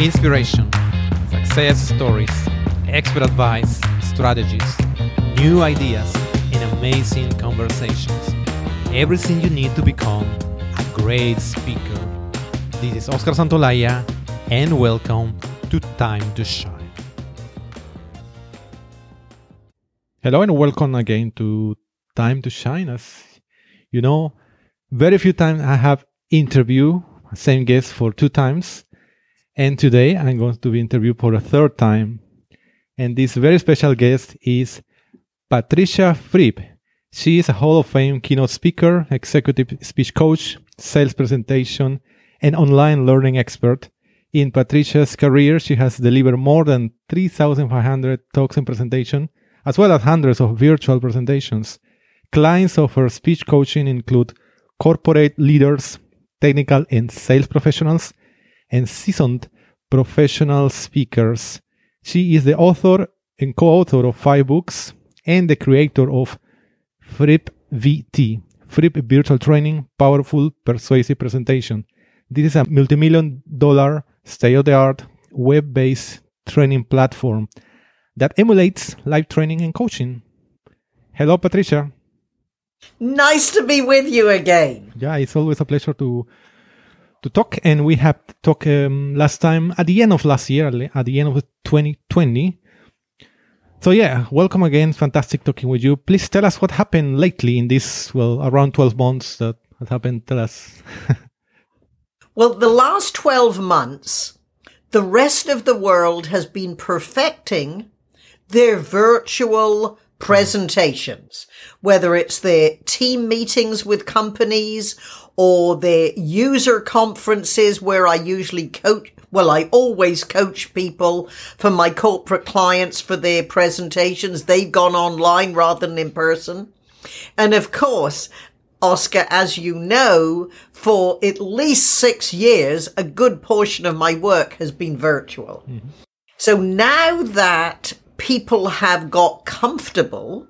Inspiration, success stories, expert advice, strategies, new ideas, and amazing conversations. Everything you need to become a great speaker. This is Oscar Santolaya, and welcome to Time to Shine. Hello, and welcome again to Time to Shine. As you know, very few times I have interview same guest for two times and today I'm going to be interviewed for a third time. And this very special guest is Patricia Fripp. She is a Hall of Fame keynote speaker, executive speech coach, sales presentation, and online learning expert. In Patricia's career, she has delivered more than 3,500 talks and presentations, as well as hundreds of virtual presentations. Clients of her speech coaching include corporate leaders, technical and sales professionals, and seasoned professional speakers. She is the author and co-author of five books and the creator of Fripp VT, Fripp Virtual Training, Powerful Persuasive Presentation. This is a multi-million dollar state-of-the-art web-based training platform that emulates live training and coaching. Hello, Patricia. Nice to be with you again. Yeah, it's always a pleasure to to talk, and we have talked um, last time at the end of last year, at the end of 2020. So yeah, welcome again. Fantastic talking with you. Please tell us what happened lately in this well around 12 months that has happened. Tell us. well, the last 12 months, the rest of the world has been perfecting their virtual presentations, whether it's their team meetings with companies or their user conferences where I usually coach. Well, I always coach people for my corporate clients for their presentations. They've gone online rather than in person. And of course, Oscar, as you know, for at least six years, a good portion of my work has been virtual. Mm-hmm. So now that people have got comfortable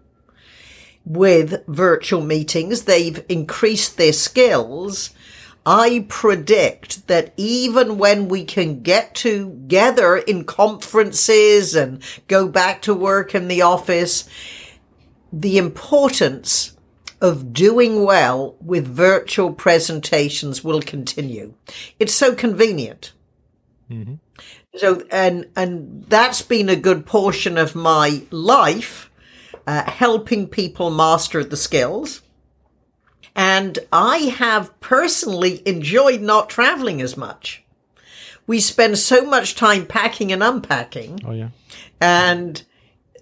with virtual meetings. They've increased their skills. I predict that even when we can get together in conferences and go back to work in the office, the importance of doing well with virtual presentations will continue. It's so convenient. Mm-hmm. So, and, and that's been a good portion of my life uh, helping people master the skills. And I have personally enjoyed not traveling as much. We spend so much time packing and unpacking. Oh, yeah. And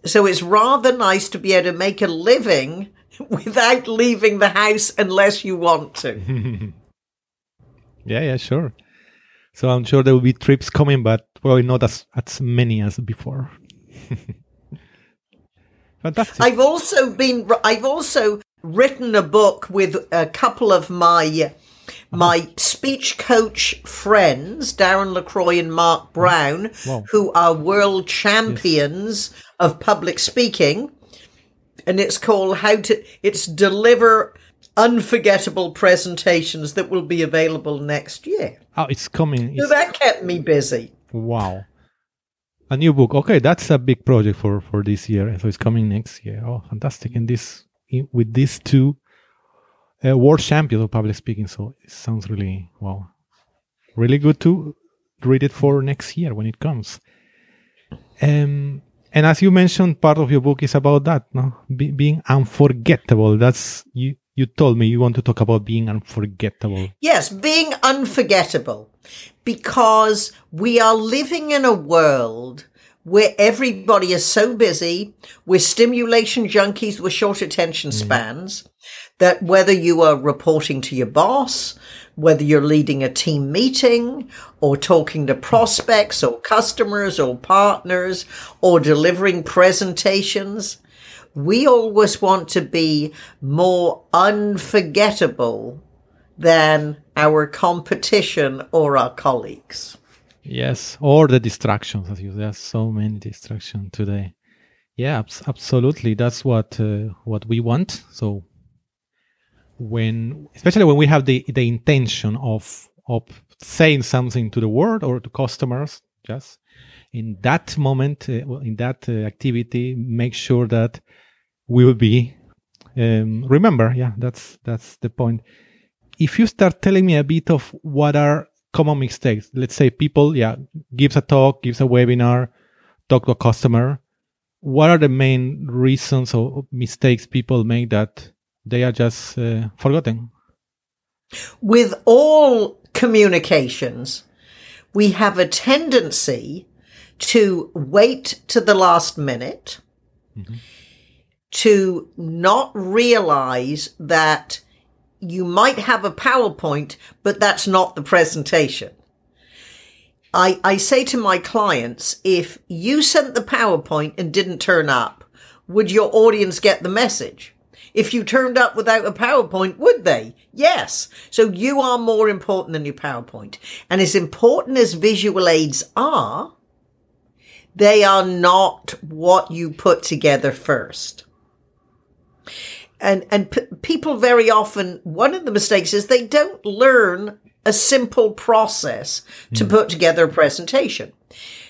so it's rather nice to be able to make a living without leaving the house unless you want to. yeah, yeah, sure. So I'm sure there will be trips coming, but probably not as, as many as before. Fantastic. I've also been. I've also written a book with a couple of my uh-huh. my speech coach friends, Darren LaCroix and Mark uh-huh. Brown, wow. who are world champions yes. of public speaking. And it's called How to, it's Deliver Unforgettable Presentations that will be available next year. Oh, it's coming. So that kept me busy. Wow. A new book. Okay, that's a big project for for this year. and So it's coming next year. Oh, fantastic! And this with these two uh, world champions of public speaking. So it sounds really wow, really good to read it for next year when it comes. Um, and as you mentioned, part of your book is about that, no, Be- being unforgettable. That's you. You told me you want to talk about being unforgettable. Yes, being unforgettable because we are living in a world where everybody is so busy, we're stimulation junkies with short attention mm-hmm. spans, mm. that whether you are reporting to your boss, whether you're leading a team meeting or talking to prospects or customers or partners or delivering presentations, we always want to be more unforgettable than our competition or our colleagues. Yes, or the distractions. As you, there's so many distractions today. Yeah, absolutely. That's what uh, what we want. So when, especially when we have the the intention of of saying something to the world or to customers, Just in that moment, uh, in that uh, activity, make sure that will be um, remember. Yeah, that's that's the point. If you start telling me a bit of what are common mistakes, let's say people, yeah, gives a talk, gives a webinar, talk to a customer. What are the main reasons or mistakes people make that they are just uh, forgotten? With all communications, we have a tendency to wait to the last minute, mm-hmm. To not realize that you might have a PowerPoint, but that's not the presentation. I, I say to my clients, if you sent the PowerPoint and didn't turn up, would your audience get the message? If you turned up without a PowerPoint, would they? Yes. So you are more important than your PowerPoint. And as important as visual aids are, they are not what you put together first. And, and p- people very often, one of the mistakes is they don't learn a simple process to mm. put together a presentation.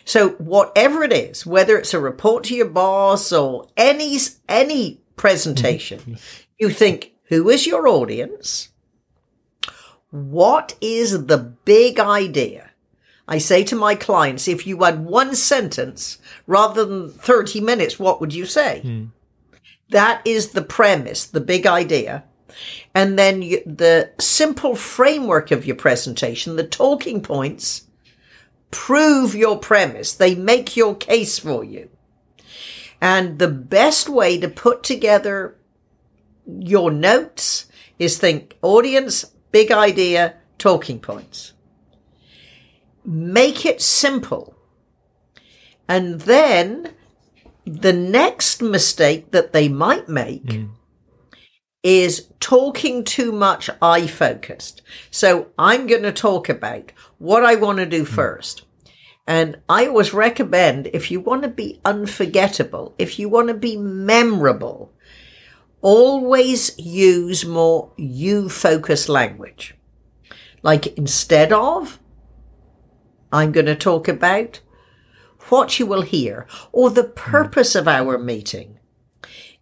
So whatever it is, whether it's a report to your boss or any, any presentation, mm-hmm. you think, who is your audience? What is the big idea? I say to my clients, if you had one sentence rather than 30 minutes, what would you say? Mm. That is the premise, the big idea. And then you, the simple framework of your presentation, the talking points, prove your premise. They make your case for you. And the best way to put together your notes is think audience, big idea, talking points. Make it simple. And then the next mistake that they might make mm. is talking too much eye focused. So I'm going to talk about what I want to do mm. first. And I always recommend if you want to be unforgettable, if you want to be memorable, always use more you focused language. Like instead of, I'm going to talk about what you will hear or the purpose of our meeting.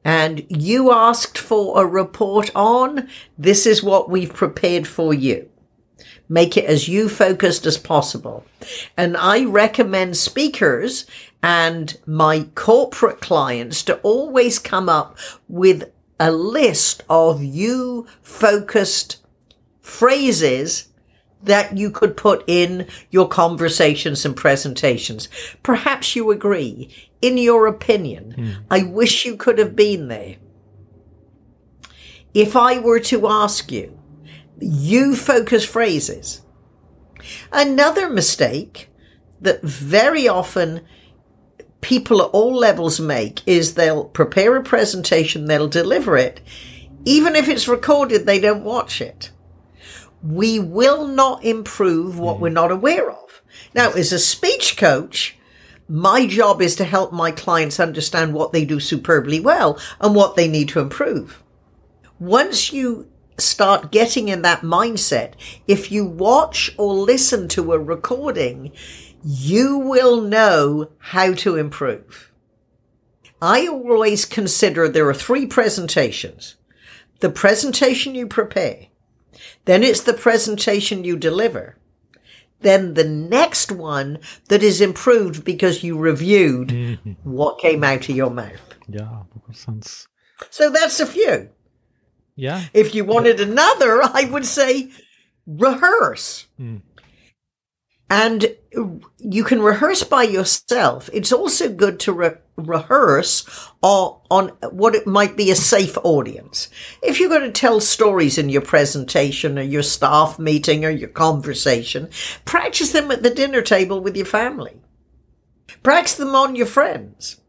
And you asked for a report on, this is what we've prepared for you. Make it as you focused as possible. And I recommend speakers and my corporate clients to always come up with a list of you focused phrases that you could put in your conversations and presentations. Perhaps you agree. In your opinion, mm. I wish you could have been there. If I were to ask you, you focus phrases. Another mistake that very often people at all levels make is they'll prepare a presentation, they'll deliver it. Even if it's recorded, they don't watch it. We will not improve what mm. we're not aware of. Now, as a speech coach, my job is to help my clients understand what they do superbly well and what they need to improve. Once you start getting in that mindset, if you watch or listen to a recording, you will know how to improve. I always consider there are three presentations. The presentation you prepare, then it's the presentation you deliver, then the next one that is improved because you reviewed mm-hmm. what came out of your mouth. Yeah, sounds. So that's a few. Yeah. If you wanted another, I would say rehearse. Mm. And you can rehearse by yourself. It's also good to re- rehearse on, on what it might be a safe audience. If you're going to tell stories in your presentation or your staff meeting or your conversation, practice them at the dinner table with your family. Practice them on your friends.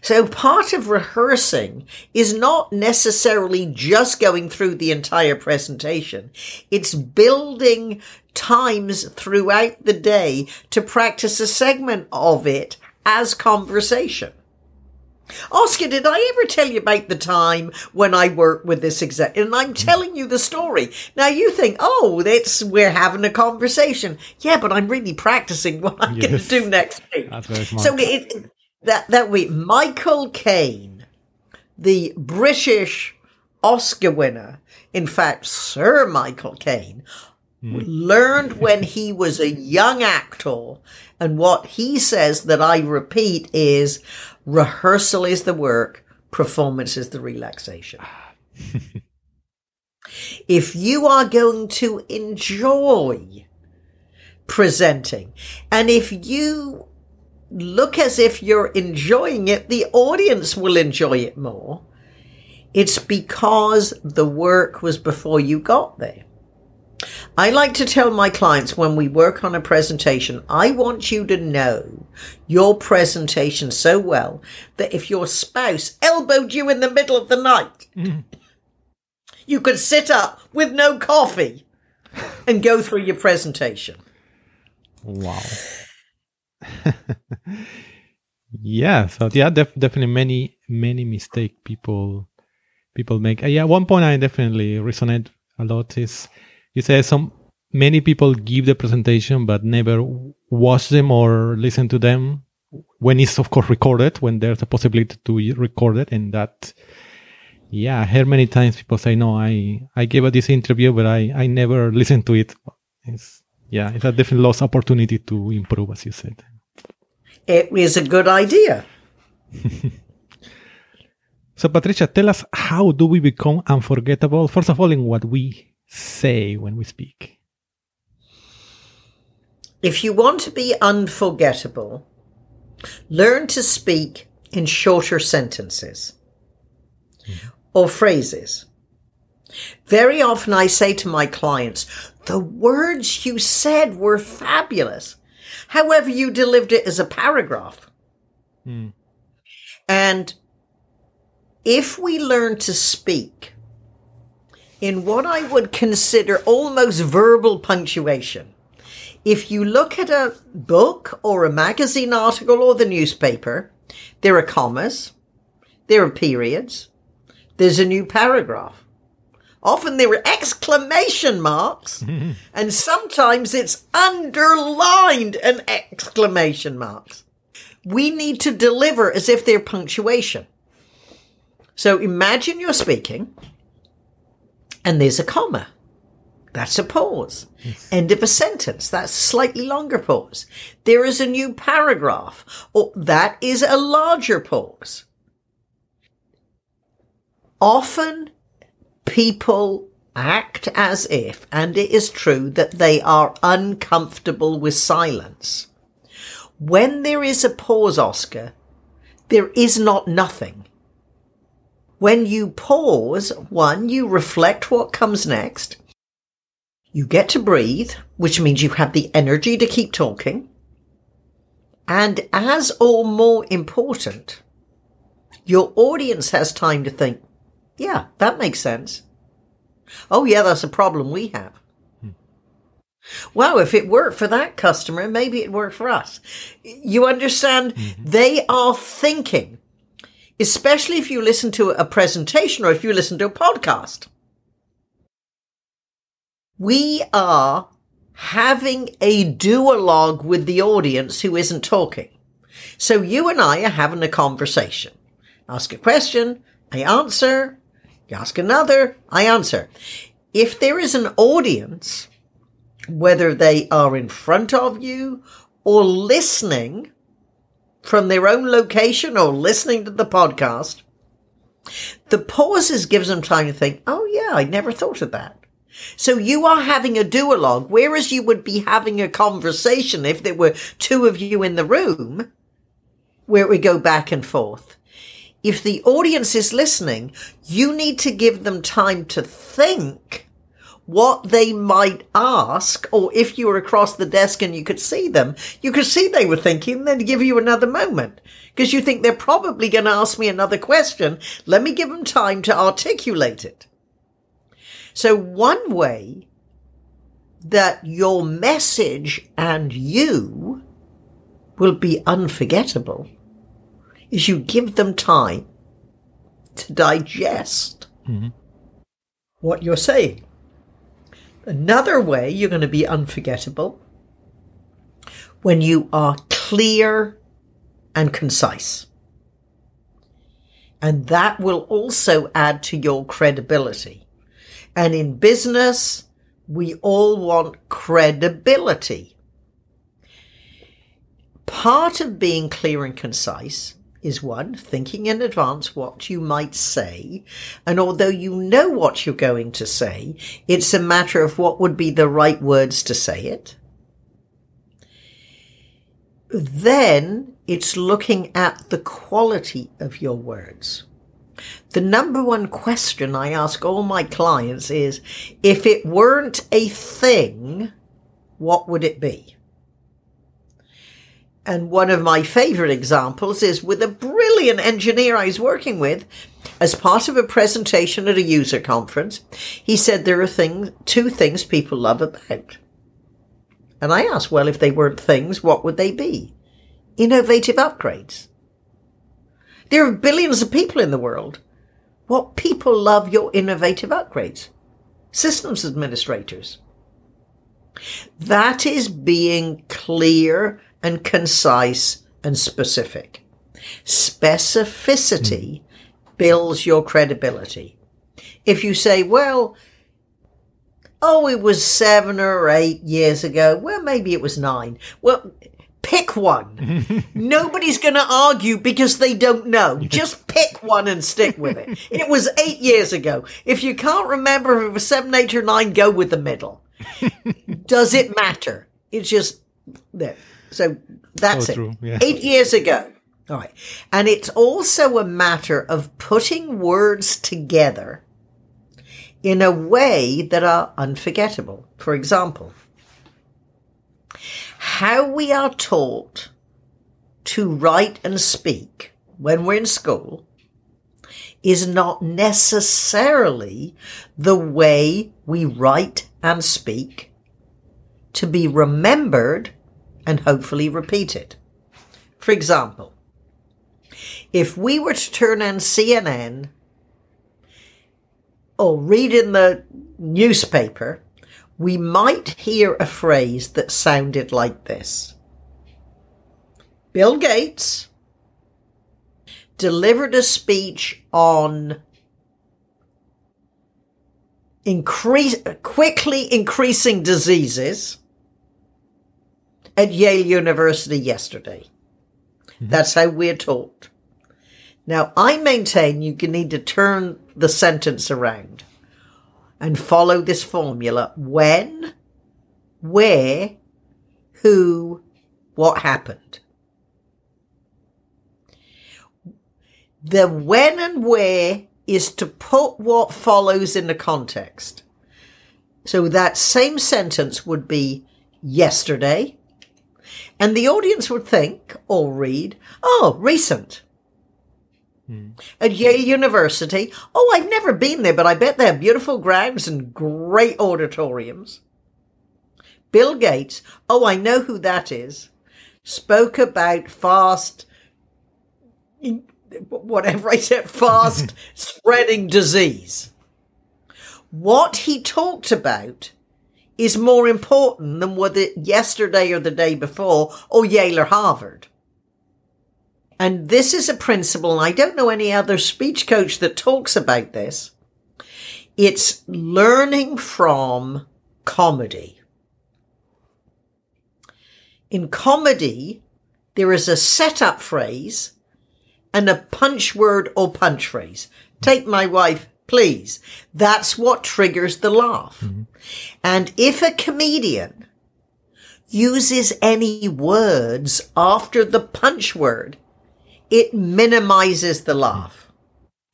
So part of rehearsing is not necessarily just going through the entire presentation. It's building times throughout the day to practice a segment of it as conversation. Oscar, did I ever tell you about the time when I worked with this exec? And I'm telling you the story. Now you think, oh, that's we're having a conversation. Yeah, but I'm really practicing what I'm going to do next week. That's very smart. So it, that that way, Michael Caine, the British Oscar winner, in fact, Sir Michael Caine, hmm. learned when he was a young actor, and what he says that I repeat is rehearsal is the work, performance is the relaxation. if you are going to enjoy presenting, and if you look as if you're enjoying it, the audience will enjoy it more. It's because the work was before you got there. I like to tell my clients when we work on a presentation, I want you to know your presentation so well that if your spouse elbowed you in the middle of the night, mm-hmm. you could sit up with no coffee and go through your presentation. Wow. yeah. So yeah, def- definitely many many mistake people people make. Uh, yeah, one point I definitely resonate a lot is you say some many people give the presentation but never watch them or listen to them when it's of course recorded when there's a possibility to record it and that yeah i heard many times people say no i i gave this interview but i i never listened to it it's yeah it's a definite lost opportunity to improve as you said It is a good idea. so patricia tell us how do we become unforgettable first of all in what we say when we speak If you want to be unforgettable, learn to speak in shorter sentences or phrases. Very often I say to my clients, the words you said were fabulous. However, you delivered it as a paragraph. Hmm. And if we learn to speak in what I would consider almost verbal punctuation, if you look at a book or a magazine article or the newspaper, there are commas, there are periods, there's a new paragraph. Often there are exclamation marks, and sometimes it's underlined and exclamation marks. We need to deliver as if they're punctuation. So imagine you're speaking, and there's a comma. That's a pause. End of a sentence. That's slightly longer pause. There is a new paragraph. Or that is a larger pause. Often people act as if, and it is true, that they are uncomfortable with silence. When there is a pause, Oscar, there is not nothing. When you pause, one, you reflect what comes next. You get to breathe, which means you have the energy to keep talking. And as or more important, your audience has time to think, yeah, that makes sense. Oh, yeah, that's a problem we have. Hmm. Wow, if it worked for that customer, maybe it worked for us. You understand? Mm-hmm. They are thinking, especially if you listen to a presentation or if you listen to a podcast. We are having a duologue with the audience who isn't talking. So you and I are having a conversation. Ask a question, I answer. You ask another, I answer. If there is an audience, whether they are in front of you or listening from their own location or listening to the podcast, the pauses gives them time to think, oh yeah, I never thought of that. So you are having a duologue, whereas you would be having a conversation if there were two of you in the room, where we go back and forth. If the audience is listening, you need to give them time to think what they might ask, or if you were across the desk and you could see them, you could see they were thinking, then give you another moment. Because you think they're probably going to ask me another question. Let me give them time to articulate it. So one way that your message and you will be unforgettable is you give them time to digest mm-hmm. what you're saying. Another way you're going to be unforgettable when you are clear and concise. And that will also add to your credibility. And in business, we all want credibility. Part of being clear and concise is one, thinking in advance what you might say. And although you know what you're going to say, it's a matter of what would be the right words to say it. Then it's looking at the quality of your words. The number one question I ask all my clients is, if it weren't a thing, what would it be? And one of my favorite examples is with a brilliant engineer I was working with as part of a presentation at a user conference. He said there are things, two things people love about. And I asked, well, if they weren't things, what would they be? Innovative upgrades. There are billions of people in the world. What people love your innovative upgrades? Systems administrators. That is being clear and concise and specific. Specificity hmm. builds your credibility. If you say, well, oh, it was seven or eight years ago. Well, maybe it was nine. Well, pick one. Nobody's going to argue because they don't know. Just pick one and stick with it. It was eight years ago. If you can't remember if it was seven, eight, or nine, go with the middle. Does it matter? It's just there. So that's So it. yeah. Eight years ago. All right. And it's also a matter of putting words together in a way that are unforgettable. For example, how we are taught to write and speak when we're in school is not necessarily the way we write and speak to be remembered and hopefully repeat it. For example, if we were to turn on CNN or read in the newspaper, we might hear a phrase that sounded like this Bill Gates delivered a speech on increase, quickly increasing diseases at Yale University yesterday. Mm-hmm. That's how we're taught. Now, I maintain you can need to turn the sentence around and follow this formula. When, where, who, what happened. The when and where is to put what follows in the context. So that same sentence would be yesterday, and the audience would think or read, oh, recent. Hmm. At Yale University, oh, I've never been there, but I bet they have beautiful grounds and great auditoriums. Bill Gates, oh, I know who that is, spoke about fast, whatever I said, fast spreading disease. What he talked about is more important than whether yesterday or the day before or Yale or Harvard. And this is a principle, and I don't know any other speech coach that talks about this. It's learning from comedy. In comedy, there is a setup phrase and a punch word or punch phrase. Take my wife, please. That's what triggers the laugh. Mm-hmm. And if a comedian uses any words after the punch word, it minimizes the laugh.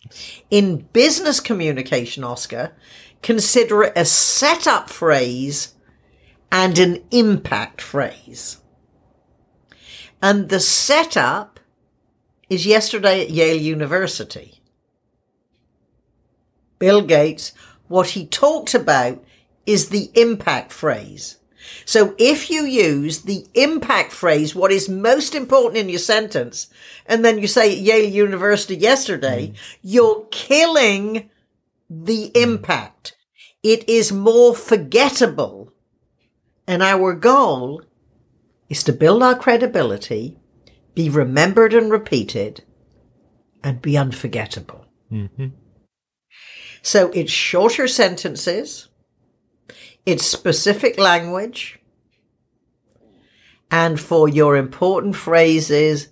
Mm-hmm. In business communication, Oscar, consider it a setup phrase and an impact phrase. And the setup is yesterday at Yale University. Bill Gates, what he talked about is the impact phrase. So if you use the impact phrase, what is most important in your sentence, and then you say Yale University yesterday, mm. you're killing the impact. It is more forgettable. And our goal is to build our credibility, be remembered and repeated, and be unforgettable. Mm-hmm. So it's shorter sentences, it's specific language, and for your important phrases,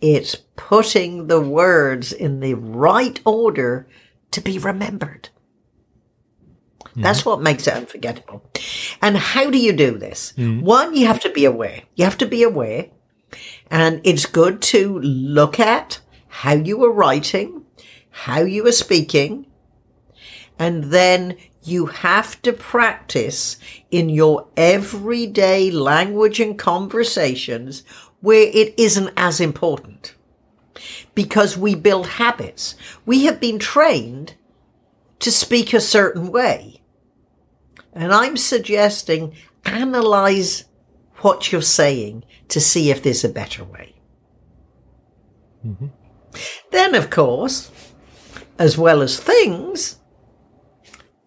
it's putting the words in the right order to be remembered. Mm-hmm. That's what makes it unforgettable. And how do you do this? Mm-hmm. One, you have to be aware. You have to be aware. And it's good to look at how you were writing, how you were speaking, and then you have to practice in your everyday language and conversations where it isn't as important. Because we build habits. We have been trained to speak a certain way. And I'm suggesting analyze what you're saying to see if there's a better way. Mm-hmm. Then, of course, as well as things,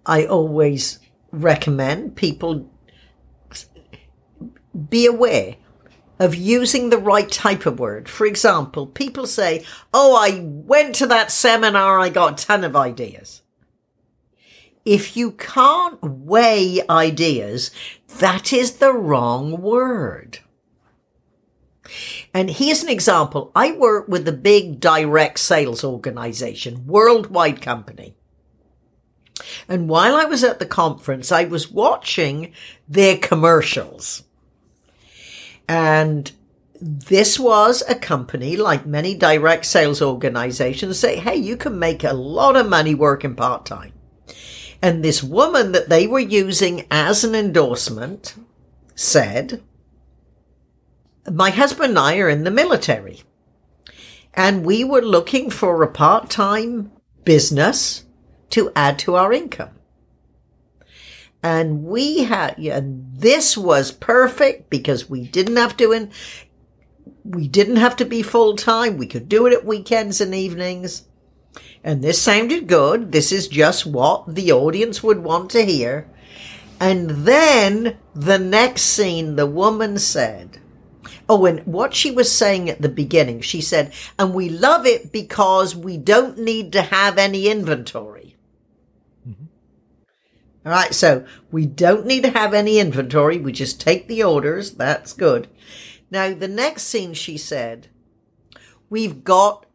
I always recommend people be aware of using the right type of word. For example, people say, Oh, I went to that seminar, I got a ton of ideas. If you can't weigh ideas, that is the wrong word. And here's an example. I work with a big direct sales organization, worldwide company. And while I was at the conference, I was watching their commercials. And this was a company like many direct sales organizations say, Hey, you can make a lot of money working part time. And this woman that they were using as an endorsement said, my husband and I are in the military and we were looking for a part time business to add to our income. And we had, yeah, this was perfect because we didn't have to, in, we didn't have to be full time. We could do it at weekends and evenings. And this sounded good. This is just what the audience would want to hear. And then the next scene, the woman said, Oh, and what she was saying at the beginning, she said, and we love it because we don't need to have any inventory. All right. So we don't need to have any inventory. We just take the orders. That's good. Now, the next scene, she said, we've got,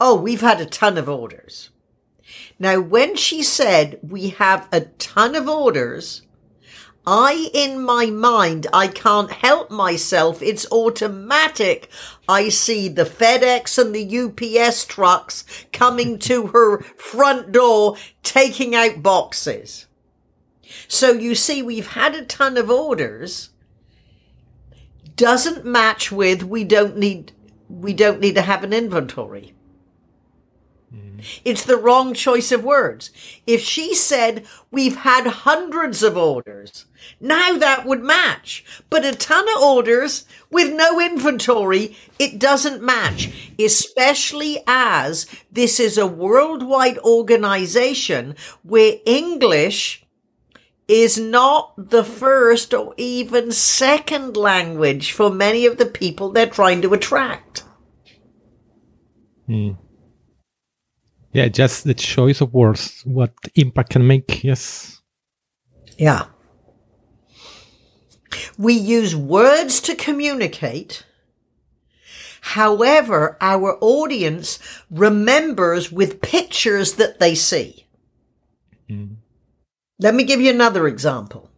oh, we've had a ton of orders. Now, when she said we have a ton of orders, I, in my mind, I can't help myself. It's automatic. I see the FedEx and the UPS trucks coming to her front door, taking out boxes. So you see, we've had a ton of orders. Doesn't match with we don't need, we don't need to have an inventory. It's the wrong choice of words. If she said, we've had hundreds of orders, now that would match. But a ton of orders with no inventory, it doesn't match, especially as this is a worldwide organization where English is not the first or even second language for many of the people they're trying to attract. Hmm yeah just the choice of words what impact can make yes. Yeah. We use words to communicate. However our audience remembers with pictures that they see. Mm. let me give you another example.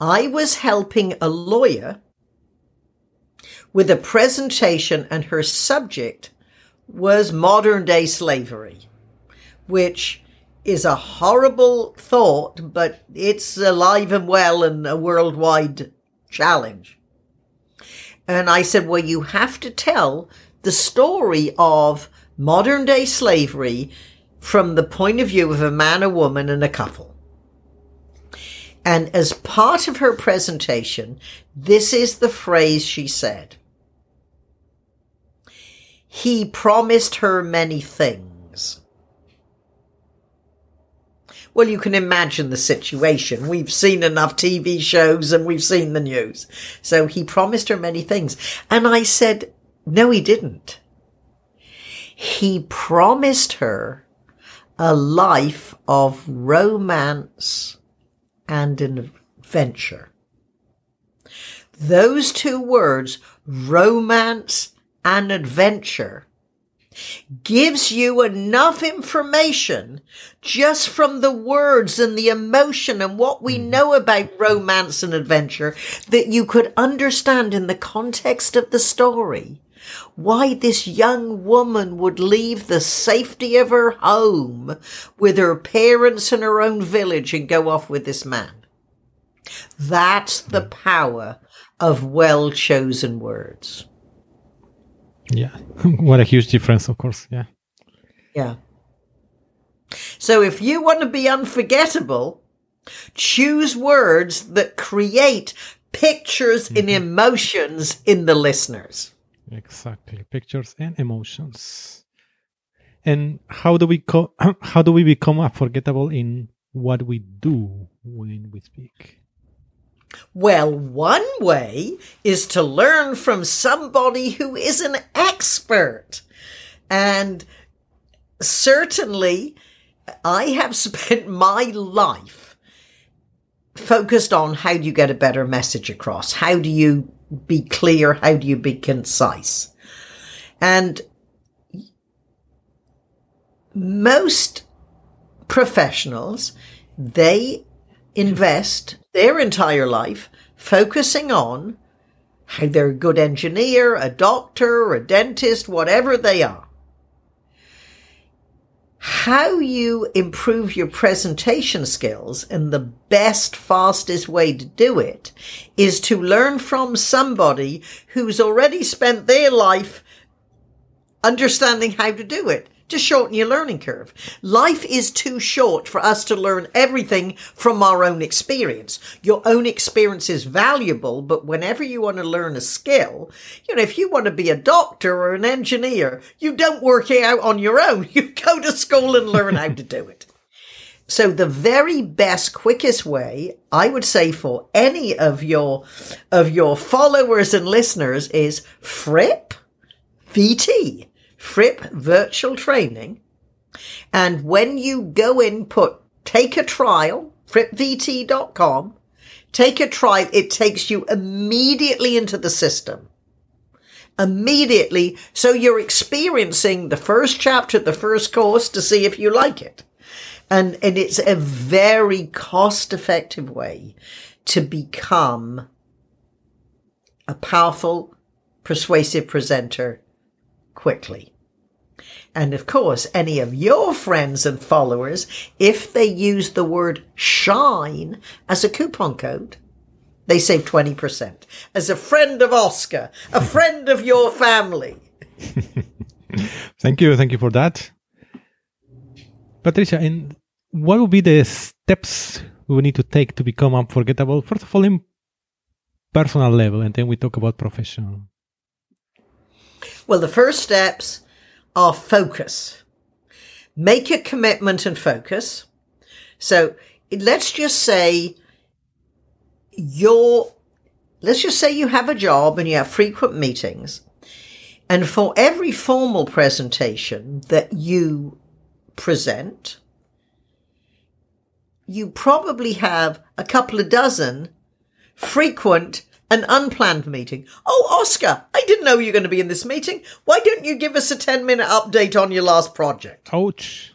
I was helping a lawyer with a presentation and her subject was modern day slavery, which is a horrible thought, but it's alive and well and a worldwide challenge. And I said, well, you have to tell the story of modern day slavery from the point of view of a man, a woman, and a couple. And as part of her presentation, this is the phrase she said. He promised her many things. Well, you can imagine the situation. We've seen enough TV shows and we've seen the news. So he promised her many things. And I said, no, he didn't. He promised her a life of romance and adventure. Those two words, romance and adventure, gives you enough information just from the words and the emotion and what we mm-hmm. know about romance and adventure that you could understand in the context of the story why this young woman would leave the safety of her home with her parents and her own village and go off with this man. That's the power of well chosen words. Yeah. what a huge difference, of course. Yeah. Yeah. So if you want to be unforgettable, choose words that create pictures mm-hmm. and emotions in the listeners. Exactly, pictures and emotions. And how do we co- how do we become unforgettable in what we do when we speak? Well, one way is to learn from somebody who is an expert. And certainly, I have spent my life focused on how do you get a better message across? How do you be clear? How do you be concise? And most professionals, they invest their entire life focusing on how they're a good engineer, a doctor, a dentist, whatever they are. How you improve your presentation skills and the best, fastest way to do it is to learn from somebody who's already spent their life understanding how to do it to shorten your learning curve. Life is too short for us to learn everything from our own experience. Your own experience is valuable, but whenever you want to learn a skill, you know, if you want to be a doctor or an engineer, you don't work it out on your own. You go to school and learn how to do it. So the very best, quickest way I would say for any of your, of your followers and listeners is Fripp VT. Fripp virtual training. And when you go in, put take a trial, frippvt.com, take a trial, it takes you immediately into the system. Immediately. So you're experiencing the first chapter, the first course to see if you like it. And, and it's a very cost effective way to become a powerful, persuasive presenter quickly. And of course, any of your friends and followers, if they use the word shine as a coupon code, they save 20%. As a friend of Oscar, a friend of your family. thank you. Thank you for that. Patricia, and what would be the steps we need to take to become unforgettable? First of all, in personal level, and then we talk about professional. Well, the first steps are focus. Make a commitment and focus. So let's just say you're, let's just say you have a job and you have frequent meetings. And for every formal presentation that you present, you probably have a couple of dozen frequent an unplanned meeting. Oh, Oscar, I didn't know you were going to be in this meeting. Why don't you give us a 10 minute update on your last project? Ouch.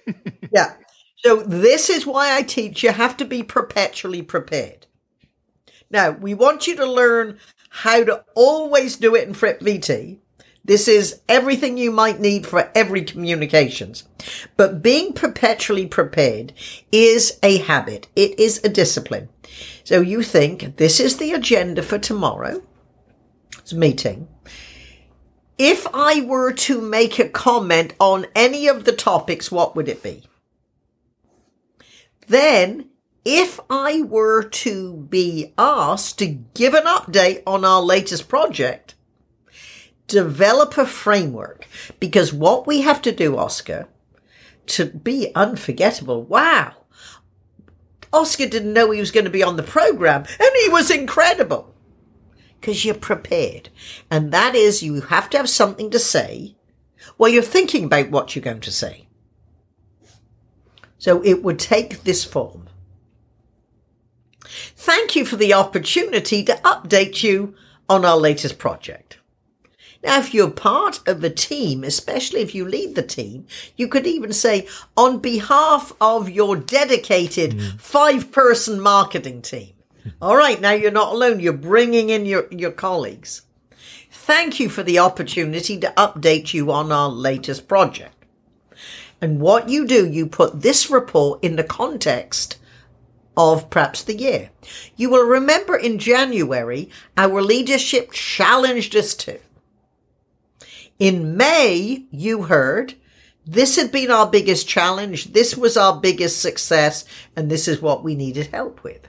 yeah. So this is why I teach you have to be perpetually prepared. Now, we want you to learn how to always do it in Fripp VT. This is everything you might need for every communications. But being perpetually prepared is a habit. It is a discipline. So you think this is the agenda for tomorrow's meeting. If I were to make a comment on any of the topics, what would it be? Then if I were to be asked to give an update on our latest project, develop a framework because what we have to do, Oscar, to be unforgettable. Wow. Oscar didn't know he was going to be on the program and he was incredible because you're prepared. And that is you have to have something to say while you're thinking about what you're going to say. So it would take this form. Thank you for the opportunity to update you on our latest project. Now, if you're part of a team, especially if you lead the team, you could even say, on behalf of your dedicated mm. five person marketing team. All right, now you're not alone. You're bringing in your, your colleagues. Thank you for the opportunity to update you on our latest project. And what you do, you put this report in the context of perhaps the year. You will remember in January, our leadership challenged us to in May, you heard this had been our biggest challenge. This was our biggest success. And this is what we needed help with.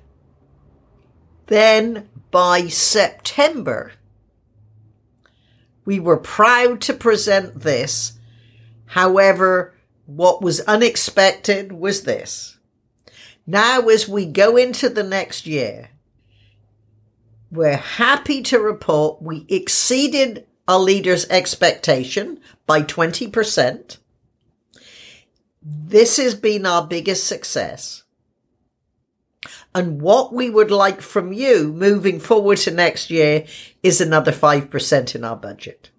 Then by September, we were proud to present this. However, what was unexpected was this. Now, as we go into the next year, we're happy to report we exceeded a leader's expectation by 20%. This has been our biggest success. And what we would like from you moving forward to next year is another 5% in our budget.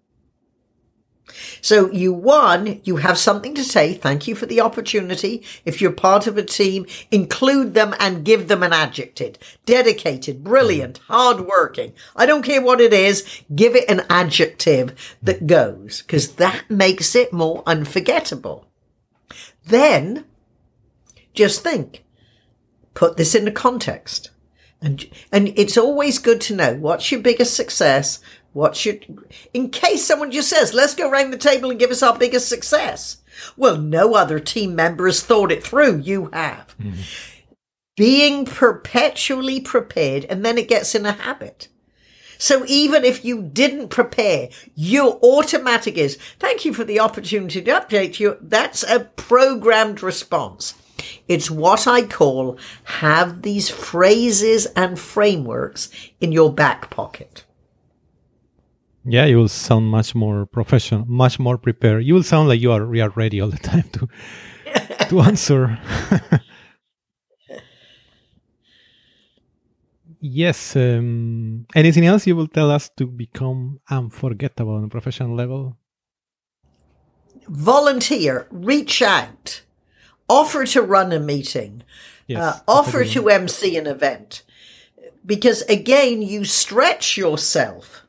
So you won, you have something to say. Thank you for the opportunity. If you're part of a team, include them and give them an adjective. Dedicated, brilliant, mm. hardworking. I don't care what it is. Give it an adjective that goes because that makes it more unforgettable. Then just think, put this into context. And, and it's always good to know what's your biggest success, what should, in case someone just says, let's go around the table and give us our biggest success. Well, no other team member has thought it through. You have. Mm-hmm. Being perpetually prepared, and then it gets in a habit. So even if you didn't prepare, your automatic is, thank you for the opportunity to update you. That's a programmed response. It's what I call have these phrases and frameworks in your back pocket. Yeah, you will sound much more professional, much more prepared. You will sound like you are, ready all the time to to answer. yes. Um, anything else you will tell us to become unforgettable on a professional level? Volunteer, reach out, offer to run a meeting, yes, uh, offer to MC an event. Because again, you stretch yourself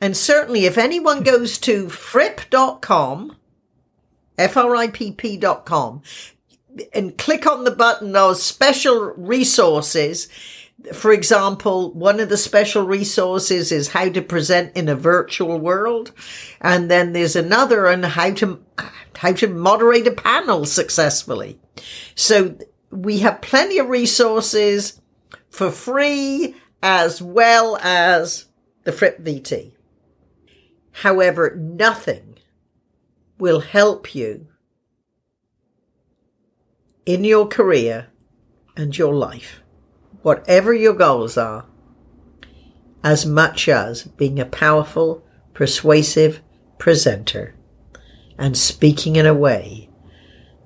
and certainly, if anyone goes to fripp.com, F-R-I-P-P.com, and click on the button of special resources, for example, one of the special resources is how to present in a virtual world. And then there's another on how to, how to moderate a panel successfully. So we have plenty of resources for free as well as the Fripp VT. However, nothing will help you in your career and your life, whatever your goals are, as much as being a powerful, persuasive presenter and speaking in a way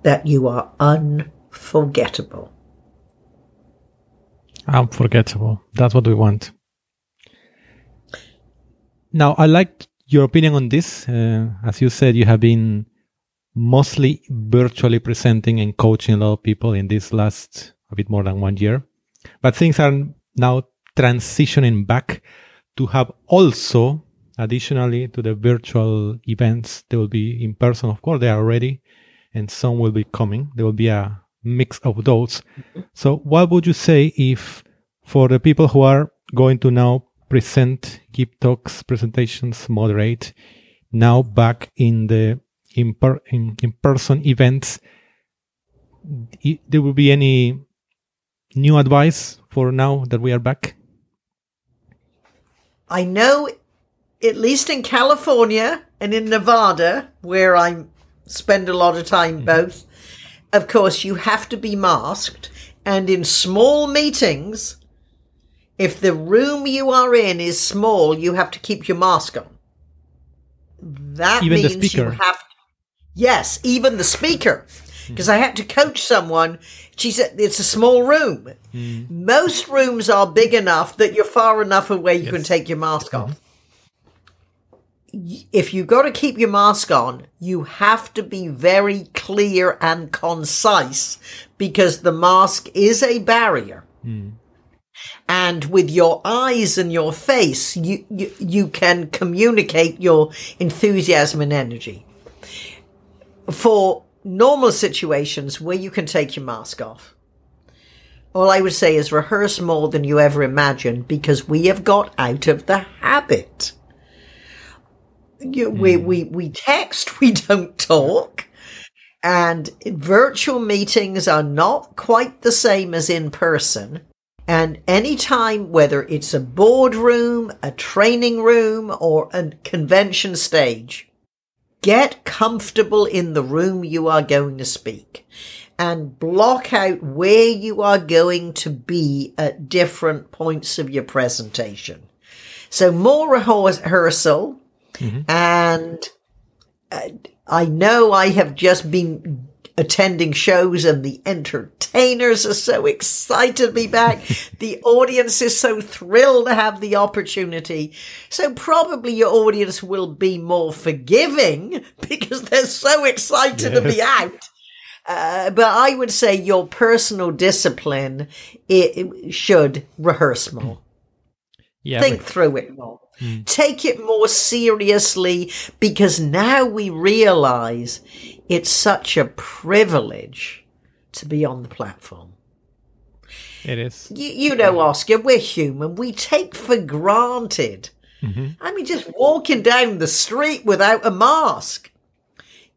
that you are unforgettable. Unforgettable. That's what we want. Now, I like your opinion on this. Uh, as you said, you have been mostly virtually presenting and coaching a lot of people in this last a bit more than one year. But things are now transitioning back to have also, additionally to the virtual events, they will be in person. Of course, they are already, and some will be coming. There will be a mix of those. So, what would you say if for the people who are going to now present, give talks, presentations, moderate. Now back in the in, per, in, in person events, there will be any new advice for now that we are back? I know, at least in California and in Nevada, where I spend a lot of time mm-hmm. both, of course, you have to be masked. And in small meetings, if the room you are in is small, you have to keep your mask on. That Even means you have. Yes, even the speaker. Hmm. Because I had to coach someone. She said it's a small room. Hmm. Most rooms are big enough that you're far enough away you can take your mask off. Y- If you've got to keep your mask on, you have to be very clear and concise because the mask is a barrier. Hmm. And with your eyes and your face, you, you, you can communicate your enthusiasm and energy. For normal situations where you can take your mask off, all I would say is rehearse more than you ever imagined because we have got out of the habit. You, we, hmm. we, we text, we don't talk. And virtual meetings are not quite the same as in person. And anytime, whether it's a boardroom, a training room, or a convention stage, get comfortable in the room you are going to speak and block out where you are going to be at different points of your presentation. So more rehears- rehearsal and uh, I know I have just been attending shows and the entertainers are so excited to be back. the audience is so thrilled to have the opportunity. So probably your audience will be more forgiving because they're so excited to be out. Uh, but I would say your personal discipline it, should rehearse more Yeah. think but- through it more. Take it more seriously because now we realize it's such a privilege to be on the platform. it is. You, you know, Oscar, we're human. We take for granted. Mm-hmm. I mean, just walking down the street without a mask.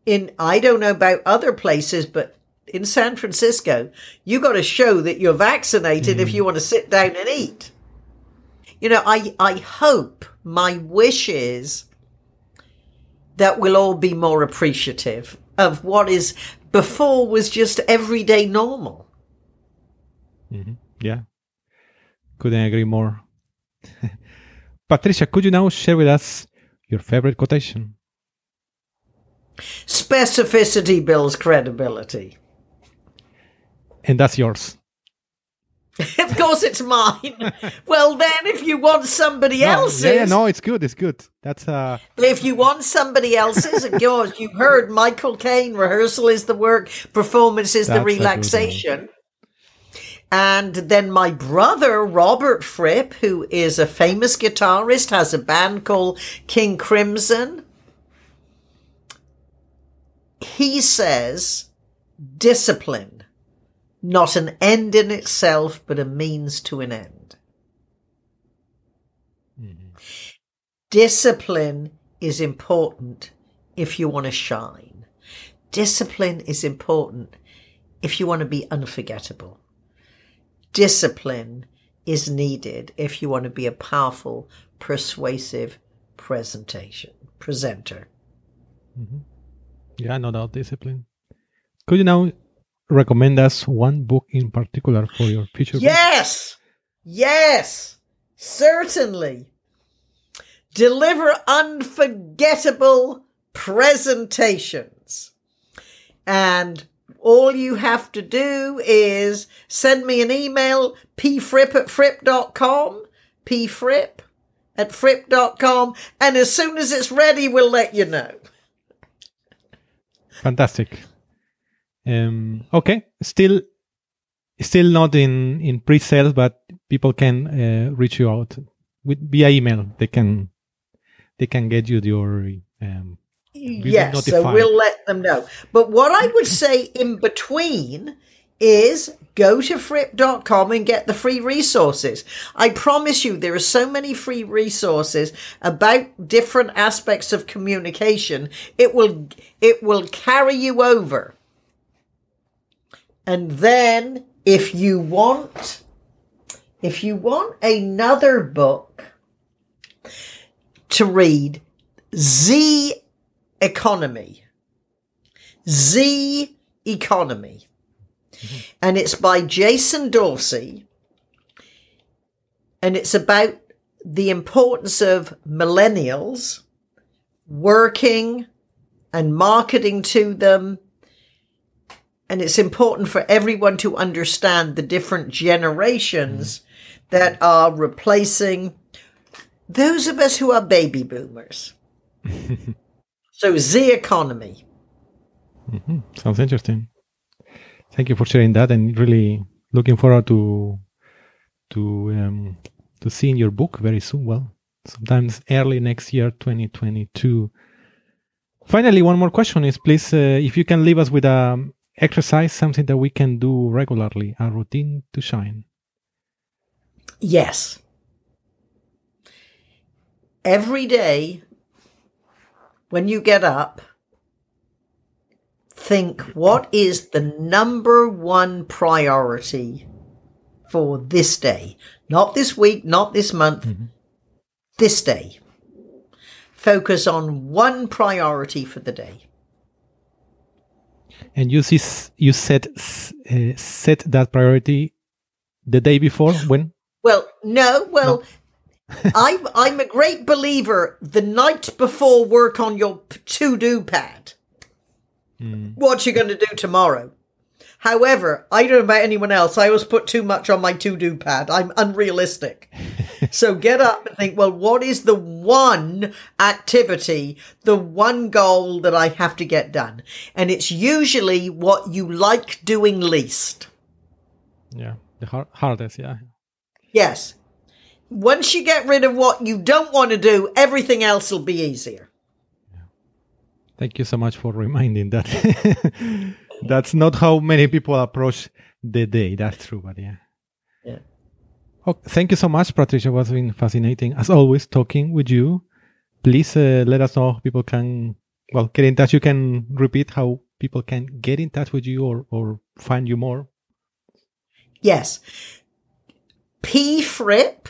In, I don't know about other places, but in San Francisco, you got to show that you're vaccinated if mm. you want to sit down and eat. You know, I, I hope my wish is that we'll all be more appreciative of what is before was just everyday normal. Mm-hmm. Yeah. Couldn't agree more. Patricia, could you now share with us your favorite quotation? Specificity builds credibility. And that's yours. of course, it's mine. well, then, if you want somebody No, else's, yeah, no, it's good. It's good. That's uh, if you want somebody else's, of course, you heard Michael Caine. Rehearsal is the work, performance is the That's relaxation. And then my brother, Robert Fripp, who is a famous guitarist, has a band called King Crimson. He says, discipline, not an end in itself, but a means to an end. Mm-hmm. Discipline is important if you want to shine. Discipline is important if you want to be unforgettable. Discipline is needed if you want to be a powerful, persuasive presentation presenter. Mm-hmm. yeah, no doubt discipline. Could you now recommend us one book in particular for your future? book? Yes, yes, certainly. Deliver unforgettable presentations. And all you have to do is send me an email, pfripp at fripp.com, pfripp at fripp.com, and as soon as it's ready, we'll let you know. Fantastic. Um, okay, still, still not in in pre-sale, but people can uh, reach you out with via email. They can they can get you your um, Yes, so we'll let them know. But what I would say in between is go to fripp.com and get the free resources. I promise you, there are so many free resources about different aspects of communication. It will, it will carry you over. And then if you want, if you want another book to read, Z Economy. Z Economy. And it's by Jason Dorsey. And it's about the importance of millennials working and marketing to them. And it's important for everyone to understand the different generations that are replacing those of us who are baby boomers. so, Zconomy. Mm-hmm. Sounds interesting. Thank you for sharing that, and really looking forward to to um, to seeing your book very soon. Well, sometimes early next year, 2022. Finally, one more question is please, uh, if you can leave us with a exercise, something that we can do regularly, a routine to shine. Yes. Every day when you get up, think what is the number one priority for this day? Not this week, not this month, mm-hmm. this day. Focus on one priority for the day. And you see, you set uh, set that priority the day before when? Well, no. Well, no. I'm I'm a great believer. The night before, work on your to do pad. Mm. What you're going to do tomorrow? However, I don't know about anyone else. I always put too much on my to do pad. I'm unrealistic. so get up and think, well, what is the one activity, the one goal that I have to get done? And it's usually what you like doing least. Yeah, the hard- hardest, yeah. Yes. Once you get rid of what you don't want to do, everything else will be easier. Thank you so much for reminding that. That's not how many people approach the day. That's true, but yeah. Yeah. Oh, thank you so much, Patricia. It was been fascinating as always talking with you. Please uh, let us know people can well get in touch. You can repeat how people can get in touch with you or or find you more. Yes. P Fripp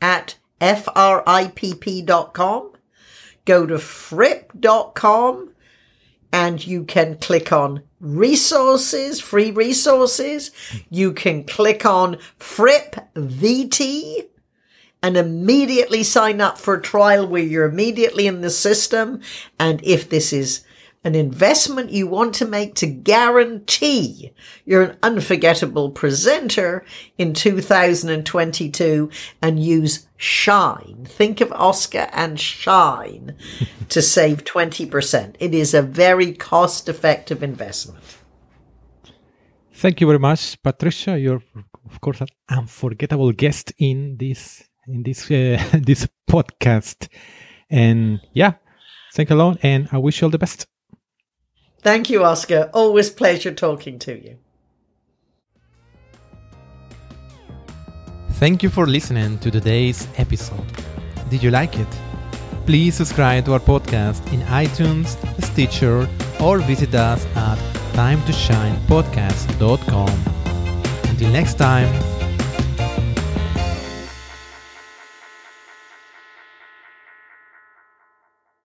at F R I P P dot com go to fripp dot com, and you can click on resources, free resources. You can click on Fripp VT and immediately sign up for a trial where you're immediately in the system. And if this is an investment you want to make to guarantee you're an unforgettable presenter in 2022 and use Shine. Think of Oscar and Shine to save 20%. It is a very cost effective investment. Thank you very much, Patricia. You're, of course, an unforgettable guest in this in this uh, this podcast. And yeah, thank you, alone, and I wish you all the best. Thank you, Oscar. Always pleasure talking to you. Thank you for listening to today's episode. Did you like it? Please subscribe to our podcast in iTunes, Stitcher, or visit us at timetoshinepodcast.com. Until next time,